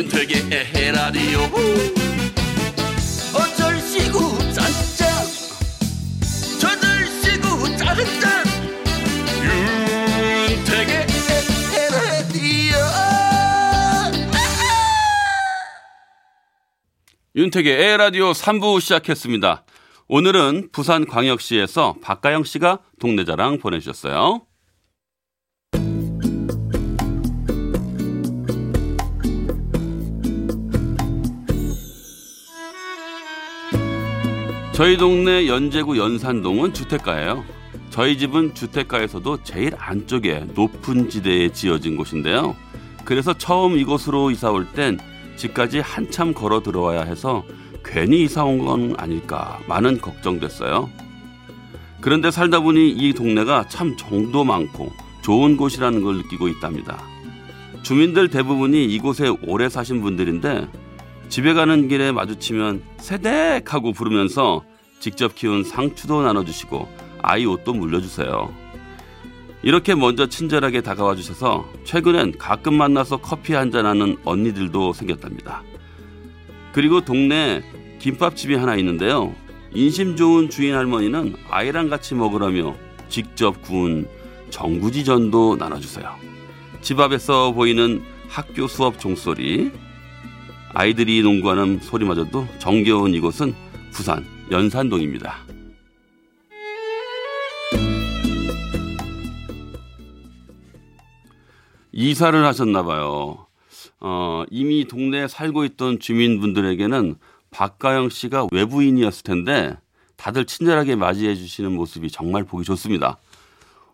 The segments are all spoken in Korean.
윤택의 에헤라디오. 어쩔시구 짠짠. 저들시구 짠짠. 윤택의 에헤라디오. 윤택의 에라디오 3부 시작했습니다. 오늘은 부산 광역시에서 박가영 씨가 동네 자랑 보내주셨어요. 저희 동네 연제구 연산동은 주택가예요. 저희 집은 주택가에서도 제일 안쪽에 높은 지대에 지어진 곳인데요. 그래서 처음 이곳으로 이사 올 땐 집까지 한참 걸어 들어와야 해서 괜히 이사 온 건 아닐까 많은 걱정됐어요. 그런데 살다 보니 이 동네가 참 정도 많고 좋은 곳이라는 걸 느끼고 있답니다. 주민들 대부분이 이곳에 오래 사신 분들인데 집에 가는 길에 마주치면 세댁 하고 부르면서 직접 키운 상추도 나눠주시고 아이 옷도 물려주세요. 이렇게 먼저 친절하게 다가와 주셔서 최근엔 가끔 만나서 커피 한잔하는 언니들도 생겼답니다. 그리고 동네에 김밥집이 하나 있는데요. 인심 좋은 주인 할머니는 아이랑 같이 먹으라며 직접 구운 정구지전도 나눠주세요. 집 앞에서 보이는 학교 수업 종소리, 아이들이 농구하는 소리마저도 정겨운 이곳은 부산 연산동입니다. 이사를 하셨나 봐요. 어, 이미 동네에 살고 있던 주민분들에게는 박가영 씨가 외부인이었을 텐데 다들 친절하게 맞이해 주시는 모습이 정말 보기 좋습니다.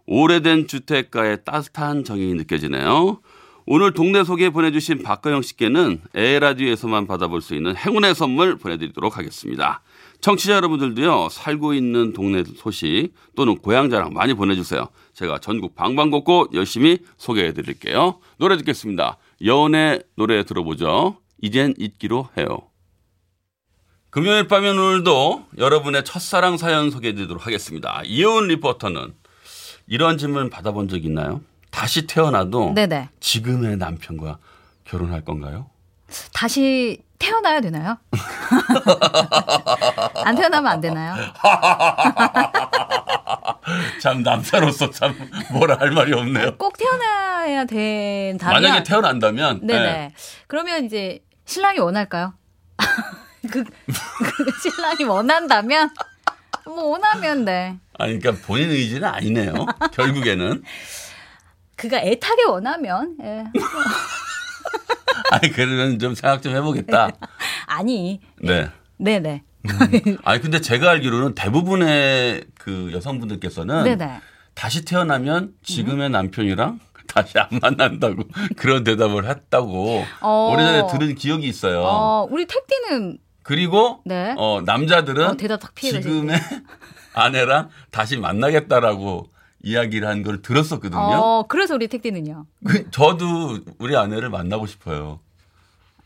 오래된 주택가의 따뜻한 정이 느껴지네요. 오늘 동네 소개 보내주신 박가영 씨께는 에라디오에서만 받아볼 수 있는 행운의 선물 보내드리도록 하겠습니다. 청취자 여러분들도요, 살고 있는 동네 소식 또는 고향 자랑 많이 보내주세요. 제가 전국 방방곡곡 열심히 소개해 드릴게요. 노래 듣겠습니다. 여운의 노래 들어보죠. 이젠 잊기로 해요. 금요일 밤엔 오늘도 여러분의 첫사랑 사연 소개해 드리도록 하겠습니다. 이혜원 리포터는 이런 질문 받아본 적 있나요? 다시 태어나도 네네. 지금의 남편과 결혼할 건가요? 다시 태어나야 되나요? 안 태어나면 안 되나요? 참 남자로서 참 뭐라 할 말이 없네요. 꼭 태어나야 된다면 만약에 태어난다면 네네. 네. 그러면 이제 신랑이 원할까요? 그, 그 신랑이 원한다면 뭐 원하면 네. 아니 그러니까 본인 의지는 아니네요. 결국에는 그가 애타게 원하면 예. 아니 그러면 좀 생각 좀 해보겠다. 아니 네. 네 네 아니 근데 제가 알기로는 대부분의 그 여성분들께서는 네네 다시 태어나면 지금의 남편이랑 다시 안 만난다고 그런 대답을 했다고 어. 오래전에 들은 기억이 있어요. 어 우리 택디는 그리고 네. 어, 남자들은 어. 지금의 아내랑 다시 만나겠다라고 이야기를 한 걸 들었었거든요. 어 그래서 우리 택디는요. 그, 저도 우리 아내를 만나고 싶어요.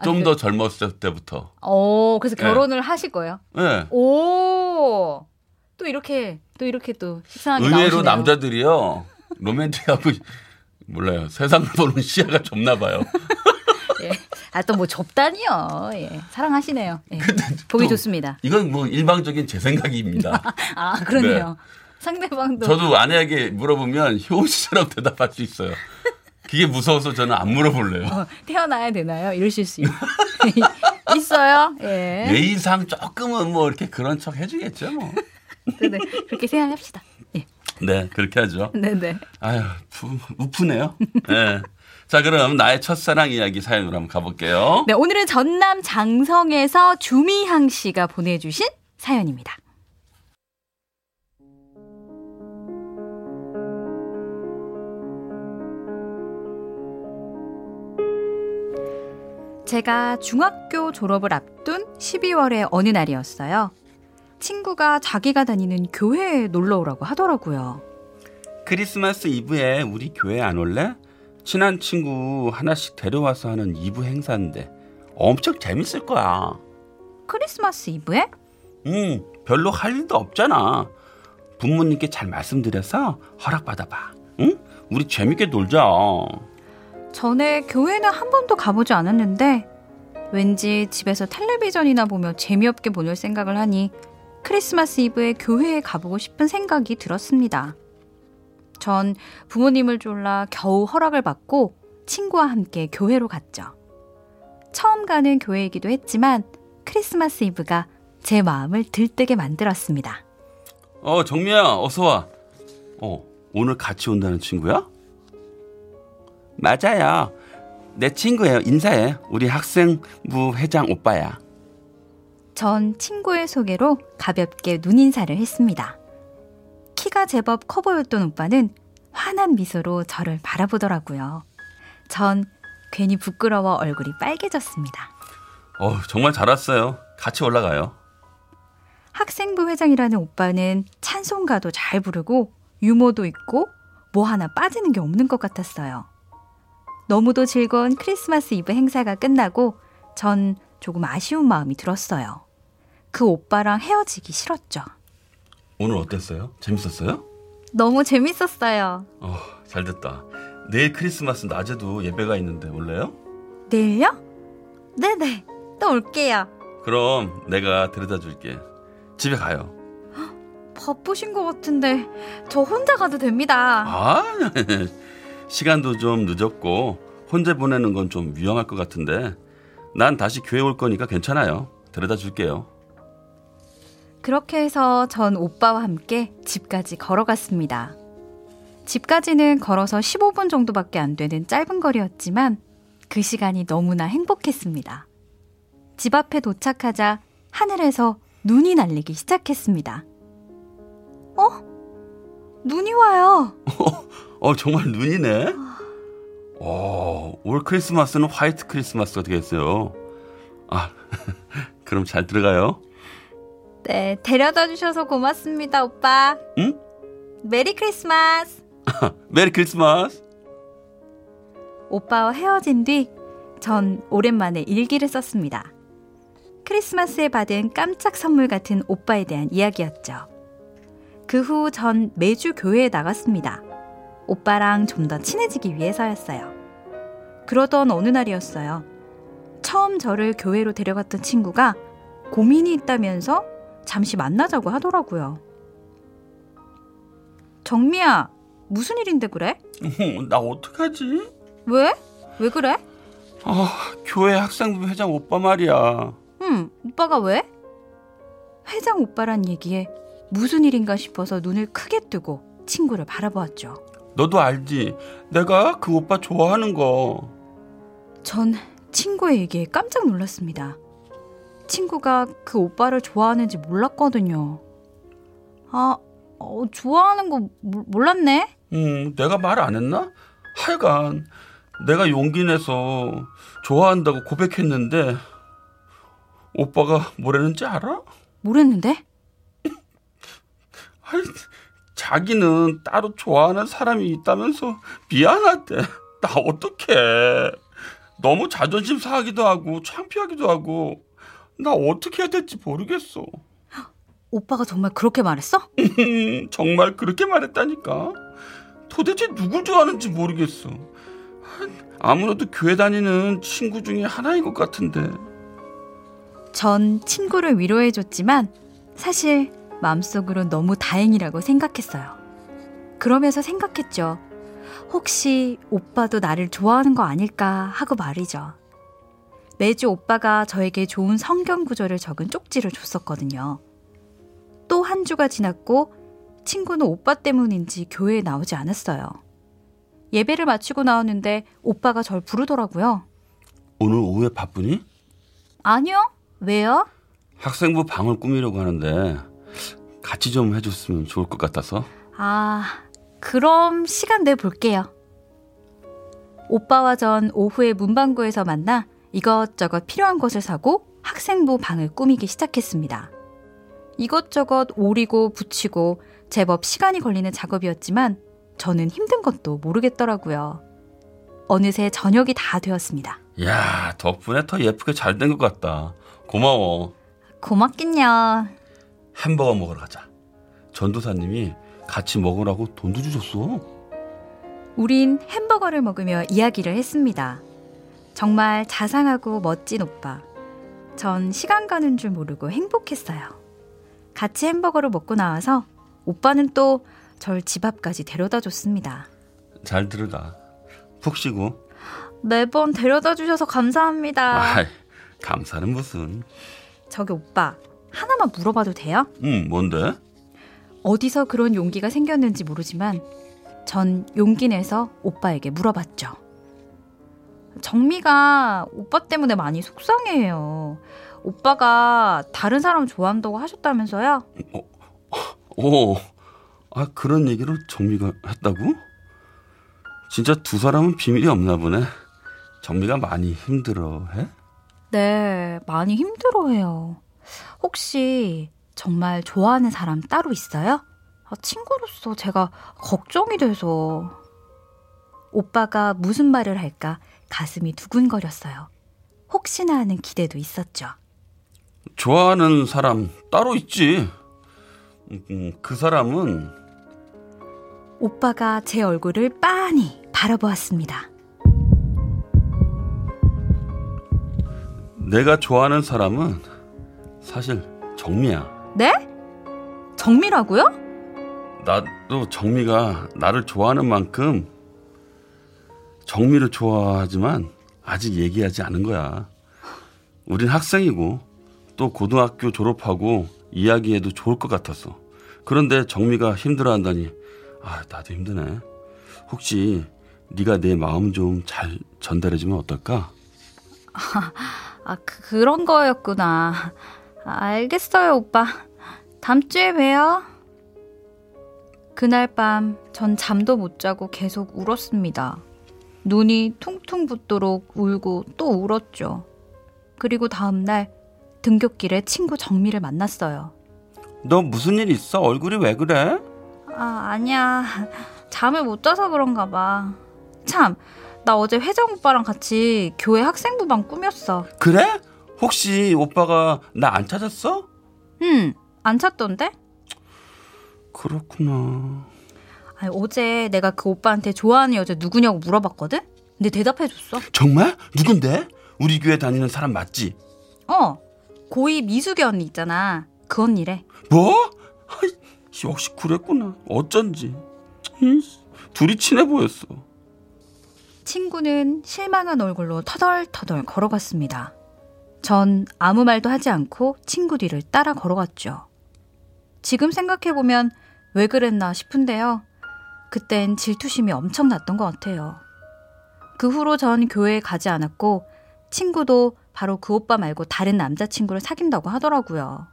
아, 좀 그- 더 젊었을 때부터. 어 그래서 네. 결혼을 하실 거예요. 네. 오. 또 이렇게 또 이렇게 또 식상하게 의외로 나오시네요. 남자들이요 로맨틱하고 몰라요 세상 보는 시야가 좁나 봐요. 예. 아또 뭐 좁다니요. 예. 사랑하시네요. 예. 보기 또 좋습니다. 이건 뭐 일방적인 제 생각입니다. 아 그러네요. 상대방도 저도 아내에게 물어보면 효우 씨처럼 대답할 수 있어요. 그게 무서워서 저는 안 물어볼래요. 어, 태어나야 되나요? 이러실 수 있, 있어요. 예. 예의상 조금은 뭐 이렇게 그런 척 해주겠죠 뭐. 네네. 그렇게 생각합시다. 예. 네 그렇게 하죠. 네네. 아유 부, 우프네요. 네. 자 그럼 나의 첫사랑 이야기 사연으로 한번 가볼게요. 네, 오늘은 전남 장성에서 주미향 씨가 보내주신 사연입니다. 제가 중학교 졸업을 앞둔 12월의 어느 날이었어요. 친구가 자기가 다니는 교회에 놀러 오라고 하더라고요. 크리스마스 이브에 우리 교회 안 올래? 친한 친구 하나씩 데려와서 하는 이브 행사인데 엄청 재밌을 거야. 크리스마스 이브에? 응, 별로 할 일도 없잖아. 부모님께 잘 말씀드려서 허락받아봐. 응? 우리 재밌게 놀자. 전에 교회는 한 번도 가보지 않았는데 왠지 집에서 텔레비전이나 보며 재미없게 보낼 생각을 하니 크리스마스 이브에 교회에 가보고 싶은 생각이 들었습니다. 전 부모님을 졸라 겨우 허락을 받고 친구와 함께 교회로 갔죠. 처음 가는 교회이기도 했지만 크리스마스 이브가 제 마음을 들뜨게 만들었습니다. 어, 정미야, 어서 와. 어, 오늘 같이 온다는 친구야? 맞아요. 내 친구예요. 인사해. 우리 학생부 회장 오빠야. 전 친구의 소개로 가볍게 눈인사를 했습니다. 키가 제법 커 보였던 오빠는 환한 미소로 저를 바라보더라고요. 전 괜히 부끄러워 얼굴이 빨개졌습니다. 어, 정말 잘 왔어요. 같이 올라가요. 학생부 회장이라는 오빠는 찬송가도 잘 부르고 유머도 있고 뭐 하나 빠지는 게 없는 것 같았어요. 너무도 즐거운 크리스마스 이브 행사가 끝나고 전 조금 아쉬운 마음이 들었어요. 그 오빠랑 헤어지기 싫었죠. 오늘 어땠어요? 재밌었어요? 너무 재밌었어요. 어, 잘 됐다. 내일 크리스마스 낮에도 예배가 있는데 올래요? 내일요? 네네. 또 올게요. 그럼 내가 데려다 줄게. 집에 가요. 바쁘신 것 같은데 저 혼자 가도 됩니다. 아, 시간도 좀 늦었고 혼자 보내는 건 좀 위험할 것 같은데 난 다시 교회 올 거니까 괜찮아요. 데려다 줄게요. 그렇게 해서 전 오빠와 함께 집까지 걸어갔습니다. 집까지는 걸어서 15분 정도밖에 안 되는 짧은 거리였지만 그 시간이 너무나 행복했습니다. 집 앞에 도착하자 하늘에서 눈이 날리기 시작했습니다. 어? 눈이 와요. 어, 정말 눈이네? 어, 올 크리스마스는 화이트 크리스마스가 되겠어요. 아, 그럼 잘 들어가요. 네, 데려다 주셔서 고맙습니다, 오빠. 응? Merry Christmas. Merry Christmas. 오빠와 헤어진 뒤 전 오랜만에 일기를 썼습니다. 크리스마스에 받은 깜짝 선물 같은 오빠에 대한 이야기였죠. 그 후 전 매주 교회에 나갔습니다. 오빠랑 좀 더 친해지기 위해서였어요. 그러던 어느 날이었어요. 처음 저를 교회로 데려갔던 친구가 고민이 있다면서 잠시 만나자고 하더라고요. 정미야, 무슨 일인데 그래? 어, 나 어떡하지? 왜? 왜 그래? 아, 교회 학생부 회장 오빠 말이야. 응, 오빠가 왜? 회장 오빠란 얘기에 무슨 일인가 싶어서 눈을 크게 뜨고 친구를 바라보았죠. 너도 알지? 내가 그 오빠 좋아하는 거. 전 친구의 얘기에 깜짝 놀랐습니다. 친구가 그 오빠를 좋아하는지 몰랐거든요. 아, 어, 좋아하는 거 모- 몰랐네? 음, 내가 말 안 했나? 하여간 내가 용기 내서 좋아한다고 고백했는데 오빠가 뭐라는지 알아? 뭐랬는데? 아이, 자기는 따로 좋아하는 사람이 있다면서 미안하대. 나 어떡해. 너무 자존심 상하기도 하고 창피하기도 하고 나 어떻게 해야 될지 모르겠어. 오빠가 정말 그렇게 말했어? 정말 그렇게 말했다니까. 도대체 누굴 좋아하는지 모르겠어. 아무래도 교회 다니는 친구 중에 하나인 것 같은데. 전 친구를 위로해줬지만 사실 마음속으로 너무 다행이라고 생각했어요. 그러면서 생각했죠. 혹시 오빠도 나를 좋아하는 거 아닐까 하고 말이죠. 매주 오빠가 저에게 좋은 성경 구절을 적은 쪽지를 줬었거든요. 또 한 주가 지났고 친구는 오빠 때문인지 교회에 나오지 않았어요. 예배를 마치고 나왔는데 오빠가 절 부르더라고요. 오늘 오후에 바쁘니? 아니요. 왜요? 학생부 방을 꾸미려고 하는데 같이 좀 해줬으면 좋을 것 같아서. 아, 그럼 시간 내 볼게요. 오빠와 전 오후에 문방구에서 만나 이것저것 필요한 것을 사고 학생부 방을 꾸미기 시작했습니다. 이것저것 오리고 붙이고 제법 시간이 걸리는 작업이었지만 저는 힘든 것도 모르겠더라고요. 어느새 저녁이 다 되었습니다. 야 덕분에 더 예쁘게 잘 된 것 같다. 고마워. 고맙긴요. 햄버거 먹으러 가자. 전도사님이 같이 먹으라고 돈도 주셨어. 우린 햄버거를 먹으며 이야기를 했습니다. 정말 자상하고 멋진 오빠. 전 시간 가는 줄 모르고 행복했어요. 같이 햄버거를 먹고 나와서 오빠는 또 절 집 앞까지 데려다 줬습니다. 잘 들어가. 푹 쉬고. 매번 데려다 주셔서 감사합니다. 아이, 감사는 무슨. 저기 오빠, 하나만 물어봐도 돼요? 응, 뭔데? 어디서 그런 용기가 생겼는지 모르지만 전 용기 내서 오빠에게 물어봤죠. 정미가 오빠 때문에 많이 속상해해요. 오빠가 다른 사람 좋아한다고 하셨다면서요? 오, 아, 그런 얘기를 정미가 했다고? 진짜 두 사람은 비밀이 없나 보네. 정미가 많이 힘들어 해? 네, 많이 힘들어해요. 혹시 정말 좋아하는 사람 따로 있어요? 아, 친구로서 제가 걱정이 돼서. 오빠가 무슨 말을 할까 가슴이 두근거렸어요. 혹시나 하는 기대도 있었죠. 좋아하는 사람 따로 있지. 음, 그 사람은 오빠가 제 얼굴을 빤히 바라보았습니다. 내가 좋아하는 사람은 사실 정미야. 네? 정미라고요? 나도 정미가 나를 좋아하는 만큼 정미를 좋아하지만 아직 얘기하지 않은 거야. 우린 학생이고 또 고등학교 졸업하고 이야기해도 좋을 것 같았어. 그런데 정미가 힘들어한다니 아 나도 힘드네. 혹시 네가 내 마음 좀 잘 전달해주면 어떨까? 아, 그- 그런 거였구나. 아, 알겠어요, 오빠. 다음 주에 봬요. 그날 밤 전 잠도 못 자고 계속 울었습니다. 눈이 퉁퉁 붓도록 울고 또 울었죠. 그리고 다음 날 등굣길에 친구 정미를 만났어요. 너 무슨 일 있어? 얼굴이 왜 그래? 아, 아니야. 잠을 못 자서 그런가 봐. 참, 나 어제 회장 오빠랑 같이 교회 학생부방 꾸몄어. 그래? 혹시 오빠가 나 안 찾았어? 응, 안 찾던데? 그렇구나. 아니, 어제 내가 그 오빠한테 좋아하는 여자 누구냐고 물어봤거든? 근데 대답해줬어. 정말? 누군데? 우리 교회 다니는 사람 맞지? 어, 고이 미숙이 언니 있잖아. 그 언니래. 뭐? 아이, 역시 그랬구나. 어쩐지. 이, 둘이 친해 보였어. 친구는 실망한 얼굴로 터덜터덜 걸어갔습니다. 전 아무 말도 하지 않고 친구 뒤를 따라 걸어갔죠. 지금 생각해보면 왜 그랬나 싶은데요. 그땐 질투심이 엄청 났던 것 같아요. 그 후로 전 교회에 가지 않았고 친구도 바로 그 오빠 말고 다른 남자친구를 사귄다고 하더라고요.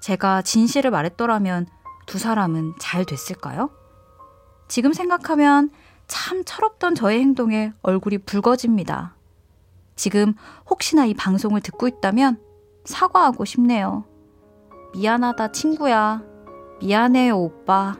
제가 진실을 말했더라면 두 사람은 잘 됐을까요? 지금 생각하면 참 철없던 저의 행동에 얼굴이 붉어집니다. 지금 혹시나 이 방송을 듣고 있다면 사과하고 싶네요. 미안하다, 친구야. 미안해요, 오빠.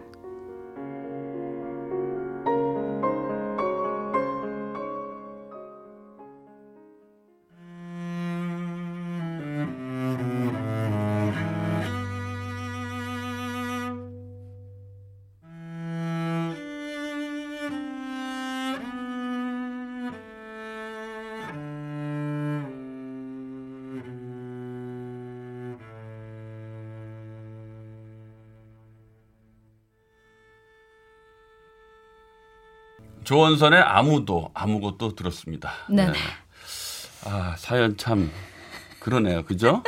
조원선의 아무도 아무것도 들었습니다. 네. 아 사연 참 그러네요, 그죠?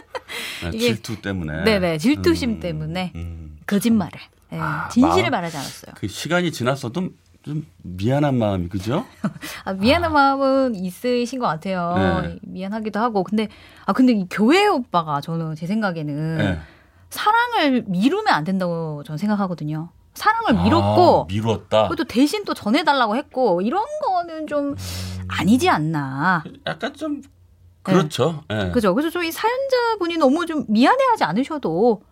네, 질투 때문에. 네네, 질투심 음, 때문에 음. 거짓말을. 예, 아, 진실을 마음- 말하지 않았어요. 그 시간이 지났어도 좀 미안한 마음이 그죠? 아, 미안한 마음은 있으신 것 같아요. 네. 미안하기도 하고. 근데, 아, 근데 이 교회 오빠가 저는 제 생각에는 네. 사랑을 미루면 안 된다고 저는 생각하거든요. 사랑을 미뤘고, 아, 미뤘다. 그것도 대신 또 전해달라고 했고, 이런 거는 좀 아니지 않나. 약간 좀 그렇죠. 예. 그죠? 그래서 좀 이 사연자분이 너무 좀 미안해하지 않으셔도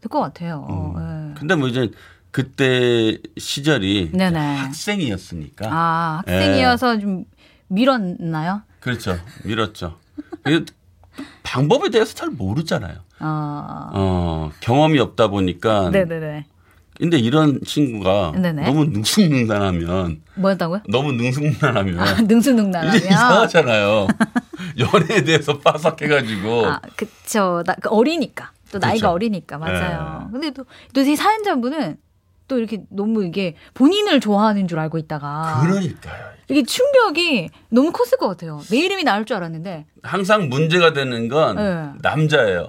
될 것 같아요. 음. 예. 근데 뭐 이제 그때 시절이 네네. 학생이었으니까 아, 학생이어서 좀 밀었나요? 그렇죠. 밀었죠. 방법에 대해서 잘 모르잖아요. 어, 어, 경험이 없다 보니까 네네네. 근데 이런 친구가 네네. 너무 능숙능란하면 뭐였다고요? 너무 능숙능란하면 아, 이제 능수능란하면. 이상하잖아요. 연애에 대해서 빠삭해가지고 아, 그쵸. 나, 그 어리니까. 또 나이가 그쵸. 어리니까. 맞아요. 네. 근데 또, 또이 사연자분은 또 이렇게 너무 이게 본인을 좋아하는 줄 알고 있다가. 그러니까요. 이게 충격이 너무 컸을 것 같아요. 내 이름이 나올 줄 알았는데. 항상 문제가 되는 건 네. 남자예요.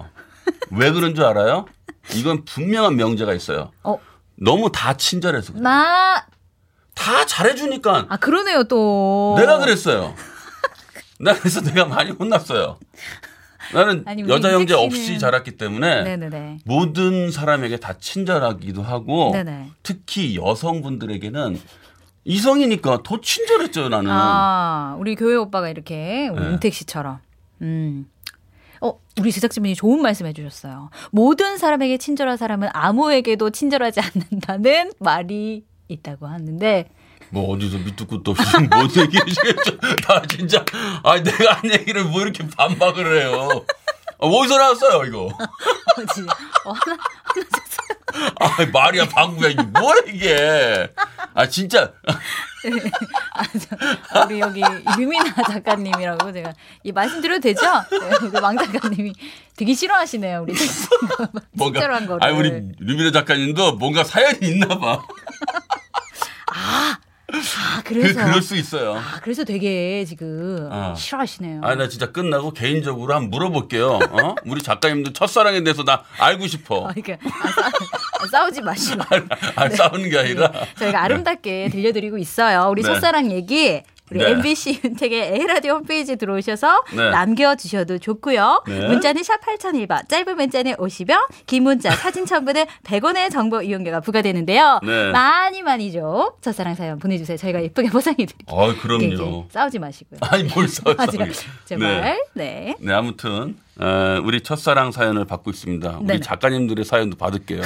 왜 그런 줄 알아요? 이건 분명한 명제가 있어요. 어, 너무 다 친절해서 그래. 나, 다 잘해주니까 아, 그러네요, 또. 내가 그랬어요. 나 그래서 내가 많이 혼났어요. 나는 아니, 여자 형제 씨는- 없이 자랐기 때문에 네네네. 모든 사람에게 다 친절하기도 하고 네네. 특히 여성분들에게는 이성이니까 더 친절했죠 나는. 아, 우리 교회 오빠가 이렇게 네. 윤택 씨처럼. 음. 어, 우리 제작진분이 좋은 말씀 해주셨어요. 모든 사람에게 친절한 사람은 아무에게도 친절하지 않는다는 말이 있다고 하는데, 뭐 어디서 밑도 끝도 없이 뭔 얘기시겠죠? 나 진짜 아 내가 한 얘기를 뭐 이렇게 반박을 해요. 아, 어디서 나왔어요 이거? 어, 진짜. 어, 하나, 아 말이야 방구야 이게 뭐야 이게? 아 진짜 우리 여기 류미나 작가님이라고 제가 이 말씀드려도 되죠? 네, 우리 왕 작가님이 되게 싫어하시네요, 우리 뭔가 거를. 아 우리 류미래 작가님도 뭔가 사연이 있나 봐. 아, 그 그래서. 그 럴 수 있어요. 아, 그래서 되게 지금 아. 싫어하시네요. 아 나 진짜 끝나고 개인적으로 한번 물어볼게요. 어? 우리 작가님도 첫사랑에 대해서 나 알고 싶어. 아, 그러니까 아, 싸, 아, 싸우 지 마시고. 아 싸우는 게 아니라 저희가 아름답게 들려드리고 있어요. 우리 네. 첫사랑 얘기. 우리 네. MBC 윤택의 A라디오 홈페이지 들어오셔서 네. 남겨주셔도 좋고요. 네. 문자는 샵 8001번, 짧은 문자는 50원, 긴 문자, 사진 첨부는 100원의 정보 이용료가 부과되는데요. 네. 많이 많이 좀 첫사랑 사연 보내주세요. 저희가 예쁘게 포장해드릴게요. 아 그럼요. 싸우지 마시고요. 아니 뭘 싸워 아, 싸워. 제가 제발. 네. 네 아무튼 어, 우리 첫사랑 사연을 받고 있습니다. 우리 네네. 작가님들의 사연도 받을게요.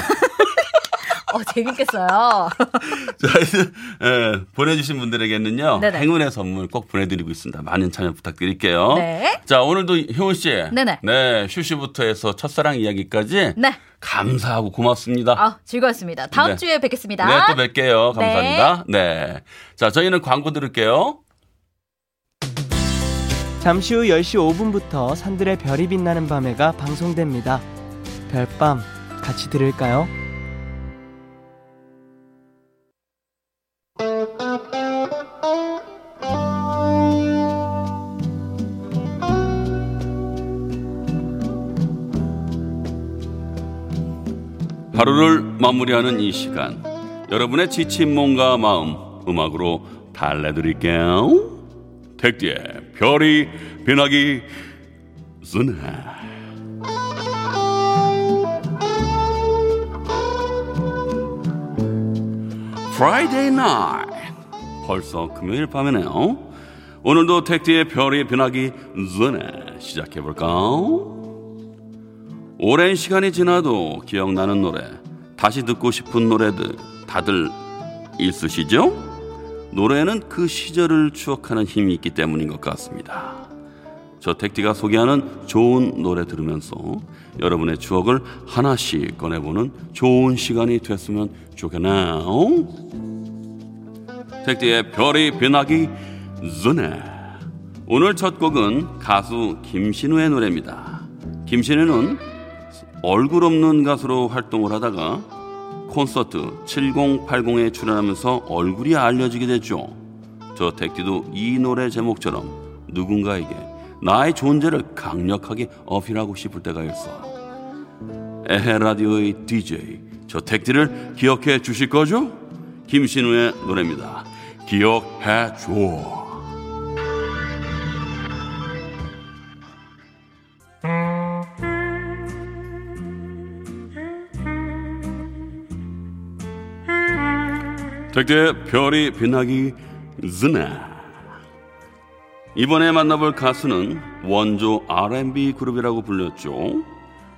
어, 재밌겠어요. 자, 하여튼, 예, 보내주신 분들에게는요 네네. 행운의 선물 꼭 보내드리고 있습니다. 많은 참여 부탁드릴게요. 네. 자 오늘도 효은 씨, 네네. 네 슈슈부터 해서 첫사랑 이야기까지 네. 감사하고 고맙습니다. 아, 즐거웠습니다. 다음 네. 주에 뵙겠습니다. 네, 또 뵐게요. 감사합니다. 네. 자, 저희는 광고 들을게요. 잠시 후 10시 5분부터 산들의 별이 빛나는 밤에가 방송됩니다. 별밤 같이 들을까요? 하루를 마무리하는 이 시간. 여러분의 지친 몸과 마음 음악으로 달래드릴게요. 택디의 별이 빛나기 전에. Friday night. 벌써 금요일 밤이네요. 오늘도 택디의 별이 빛나기 전에 시작해볼까? 오랜 시간이 지나도 기억나는 노래, 다시 듣고 싶은 노래들 다들 있으시죠? 노래는 그 시절을 추억하는 힘이 있기 때문인 것 같습니다. 저 택디가 소개하는 좋은 노래 들으면서 여러분의 추억을 하나씩 꺼내보는 좋은 시간이 됐으면 좋겠네요. 택디의 별이 빛나기 전에 오늘 첫 곡은 가수 김신우의 노래입니다. 김신우는 얼굴 없는 가수로 활동을 하다가 콘서트 7080에 출연하면서 얼굴이 알려지게 됐죠. 저 택디도 이 노래 제목처럼 누군가에게 나의 존재를 강력하게 어필하고 싶을 때가 있어. 에헤 라디오의 DJ 저 택디를 기억해 주실 거죠? 김신우의 노래입니다. 기억해 줘. 택디의 별이 빛나기 전에 이번에 만나볼 가수는 원조 R&B 그룹이라고 불렸죠.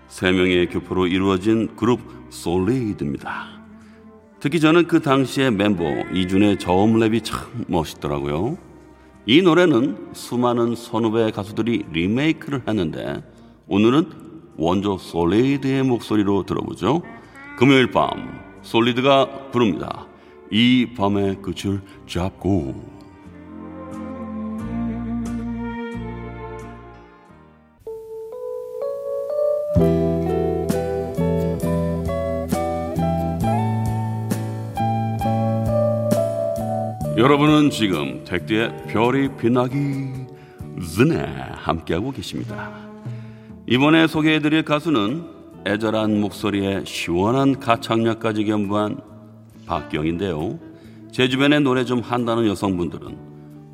세 명의 교포로 이루어진 그룹 솔리드입니다. 특히 저는 그 당시의 멤버 이준의 저음 랩이 참 멋있더라고요. 이 노래는 수많은 선후배 가수들이 리메이크를 했는데 오늘은 원조 솔리드의 목소리로 들어보죠. 금요일 밤 솔리드가 부릅니다. 이 밤의 끝을 잡고. 여러분은 지금 택디의 별이 빛나기 전에 함께하고 계십니다. 이번에 소개해드릴 가수는 애절한 목소리에 시원한 가창력까지 겸비한 박기영인데요. 제 주변에 노래 좀 한다는 여성분들은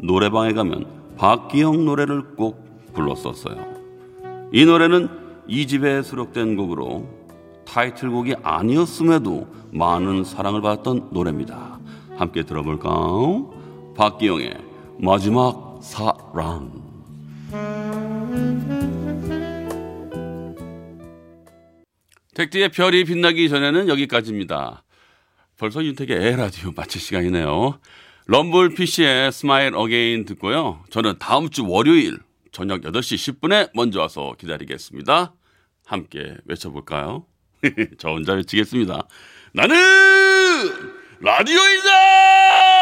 노래방에 가면 박기영 노래를 꼭 불렀었어요. 이 노래는 이 집에 수록된 곡으로 타이틀곡이 아니었음에도 많은 사랑을 받았던 노래입니다. 함께 들어볼까요? 박기영의 마지막 사랑. 택디의 별이 빛나기 전에는 여기까지입니다. 벌써 윤택의 에헤라디오 마칠 시간이네요. 럼블피쉬의 Smile Again 듣고요. 저는 다음 주 월요일 저녁 8시 10분에 먼저 와서 기다리겠습니다. 함께 외쳐볼까요? 저 혼자 외치겠습니다. 나는 라디오이다!